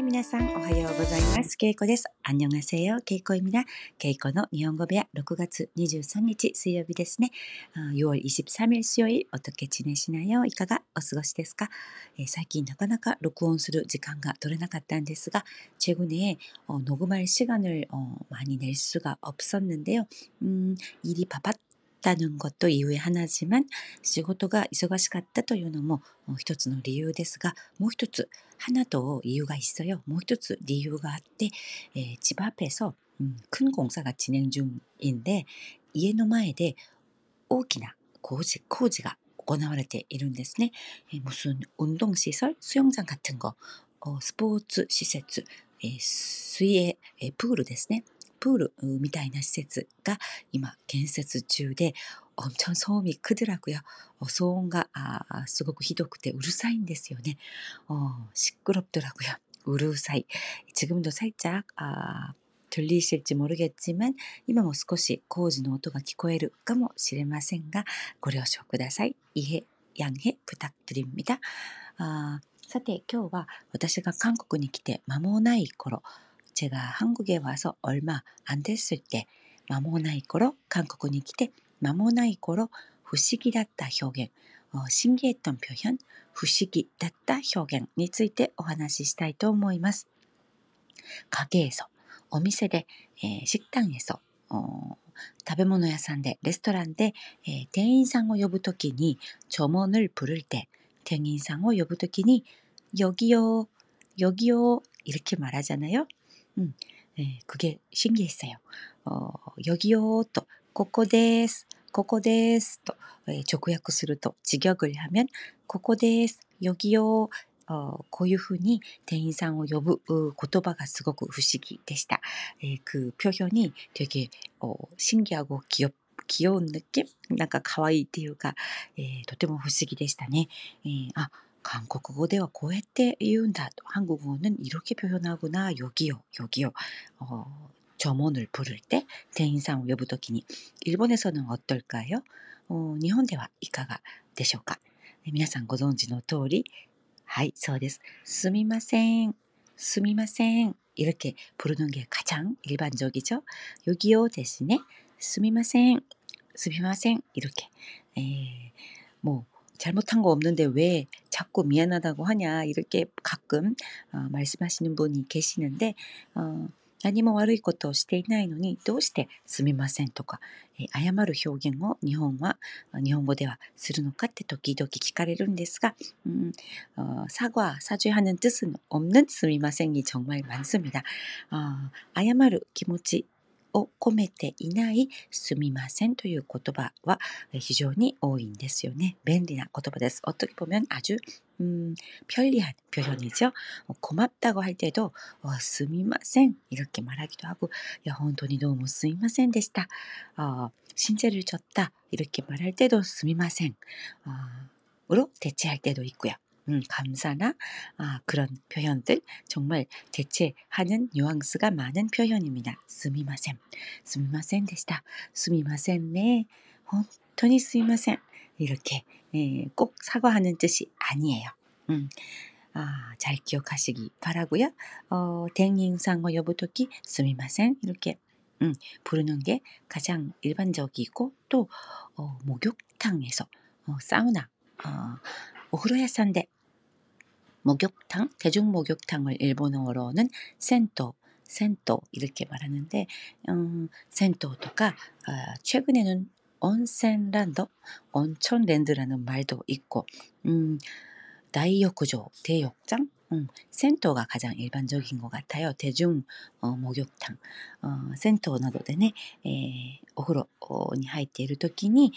はい、皆さんおはようございます。ケイコです。안녕하세요。ケイコ입니다。ケイコの日本語部屋6月23日水曜日ですね。あ6월23日水曜日、어떻게 지내시나요いかがお過ごしですか、えー最近なかなか録音する時間が取れなかったんですが、최근에 어, 녹음할 시간을 어, 많이 낼 수가 없었는데요. 음, 일이 바빴 있다는 것도 이유의 하나지만仕事が忙しかったというのも一つの理由ですがもう一つ하나 더 이유가 있어 요. 뭐一つ이유가あって 에, 집 앞에서 음, 큰 공사가 진행 중인데家の前で大きな工事,공사가行われているんですね. 에, 무슨 운동시 설, 수영장 같은 거, 어, 스포츠 시 설, 에, 수의 에, 풀ですね.プールうみたいな施設が今建設中で、엄청소음이크더라고요。어騒音があーすごくひどくてうるさいんですよね。어 시끄럽더라고요. 우루사이. 지금도 살짝 아, 들리실지 모르겠지만 今も少し工事の音が聞こえるかもしれませんがご了承ください。이해 양해 부탁드립니다. 아, さて今日は私が韓国に来て間もない頃 제가 한국에 와서 얼마 안 됐을 때間もない頃 한국에 来て間もない頃 후시기だった 表現 어, 신기했던 표현, 후시기だった 表現についてお話ししたいと思います。 가게에서, お店で、えー 식당에서, 어, 食べ物屋さんで、レストランで、えー店員さんを呼ぶときに、 점원을 부를 때, 店員さんを呼ぶときに、 여기요, 여기요 이렇게 말하잖아요. 음, 네, 그게 신기했어요. 어, 여기요 또, ここです,ここですと、えー直訳すると、自虐하면、ここです、여기요、어こういうふうに店員さんを呼ぶう言葉がすごく不思議でした。えー그 표현이 되게 어, 신기하고 귀엽 귀여운 느낌? なんか可愛いっていうか、えーとても不思議でしたね。えーあ、 韓国語ではこうやって言うんだと。한국어는 이렇게 표현하구나. 여기요, 여기요. 어, 점원을 부를 때, 店員さんを呼ぶときに、 일본에서는 어떨까요? 어, 日本ではいかがでしょうかえ皆さんご存知の通り、はい、そうです。すみません。すみません. 이렇게 부르는 게 가장 일반적이죠. 여기요 대신에 すみません. すみません. 이렇게. 에, 뭐 잘못한 거 없는데 왜 자꾸 미안하다고 하냐 이렇게 가끔 어, 말씀하시는 분이 계시는데 어, 何も悪いことをしていないのにどうしてすみませんとか、えー謝る表現を日本は日本語ではするのかって時々聞かれるんですが、 음, 어, 사과, 사죄하는 뜻은 없는 すみません이 정말 많습니다. 어, 謝る気持ち を込めていないすみませんという言葉はえー非常に多いんですよね。便利な言葉です。어떻게 보면 아주 음, 편리한 표현이죠. 어, 고맙다고 할 때도 어, すみません 이렇게 말하기도 하고 야, 本当にどうもすみませんでした. 어, 신세를 졌다 이렇게 말할 때도 すみません 어, 으로 대체할 때도 있고요. 음, 감사나 아, 그런 표현들 정말 대체하는 뉘앙스가 많은 표현입니다. 스미마셈, 스미마셈 되시다. 스미마셈 네, 혼토니 스미마셈 이렇게 네, 꼭 사과하는 뜻이 아니에요. 음. 아, 잘 기억하시기 바라고요. 어, 댕잉상어 여부토끼 스미마셈 이렇게 음, 부르는 게 가장 일반적이고 또 어, 목욕탕에서 어, 사우나 어, 오후로야산데 목욕탕, 대중 목욕탕을 일본어로는 센토, 센토 이렇게 말하는데 음, 센토とか 어, 최근에는 온센랜드, 온천랜드라는 말도 있고 음, 다이욕조, 대욕장, 음, 센토가 가장 일반적인 것 같아요. 대중 어, 목욕탕, 어, 센토 などでね、えーお風呂に入っているときに、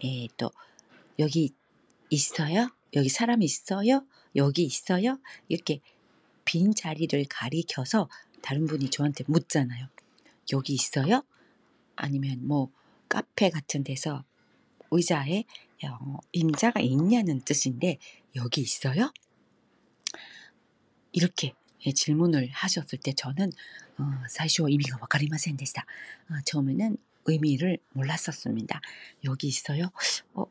えっ、と、 여기 있어요? 여기 사람 있어요? 여기 있어요? 이렇게 빈 자리를 가리켜서 다른 분이 저한테 묻잖아요. 여기 있어요? 아니면 뭐 카페 같은 데서 의자에 어, 임자가 있냐는 뜻인데 여기 있어요? 이렇게 예, 질문을 하셨을 때 저는 어, 사실 의미가 와가리마센데시 어, 처음에는 의미를 몰랐었습니다. 여기 있어요? 어,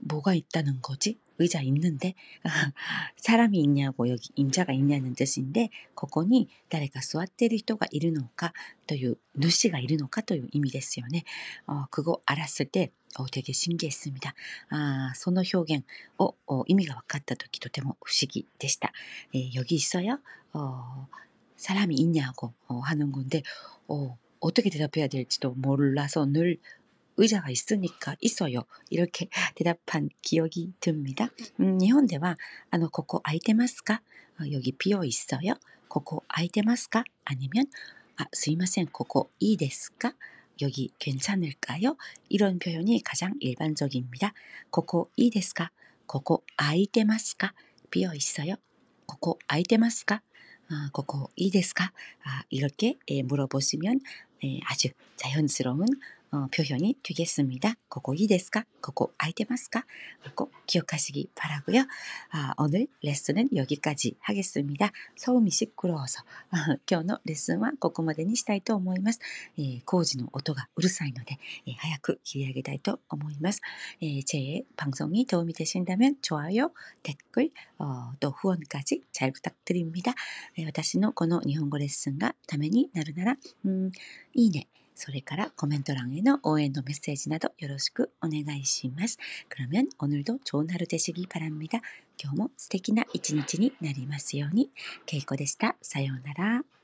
뭐가 있다는 거지? 의자 있는데 사람이 있냐고 여기 임자가 있냐는 뜻인데 ここに誰か座っている人がいるのかという主がいるのかという意味ですよね. 어, 그거 알았을 때 어, 되게 신기했습니다. 아, その表現 어, 어, 의미가 分かった時とても不思議でした. 예, 여기 있어요? 어, 사람이 있냐고 어, 하는 건데 어, 어떻게 대답해야 될지도 몰라서 늘 의자가 있으니까 있어요. 이렇게 대답한 기억이 듭니다. 음, 음 일본대화, 아노 코코 아이테마스까? 어, 여기 비어 있어요. 코코 아이테마스까? 아니면 아, 스이마센 코코 이데스까? 여기 괜찮을까요? 이런 표현이 가장 일반적입니다. 코코 이데스까? 코코 아이테마스까? 비어 있어요. 코코 아이테마스까? 어, 코코 이데스까? 아, 이렇게 예, 물어보시면 예, 아주 자연스러운 표현이 되겠습니 다. 그거いいですか?그거空いてますか?그거 기억하시기 바라고 요. 아, 오늘 레슨은 여기까지 하겠습니 다. 소음이 시끄러워서 아, 今日の레슨은ここまでにしたいと思います. 예, 고지의音がうるさいので 예, 早く切り上げたいと思います. 예, 제 방송이 도움이 되신다면 좋아 요, 댓 글, 어, 또 후원까지 잘 부탁드립니 다. 예, 私のこの日本語レッスンがためになるなら、うん、いいね。それからコメント欄への応援のメッセージなどよろしくお願いします。그러면오늘도좋은하루되시기바랍니다今日も素敵な一日になりますように。けいこでした。さようなら。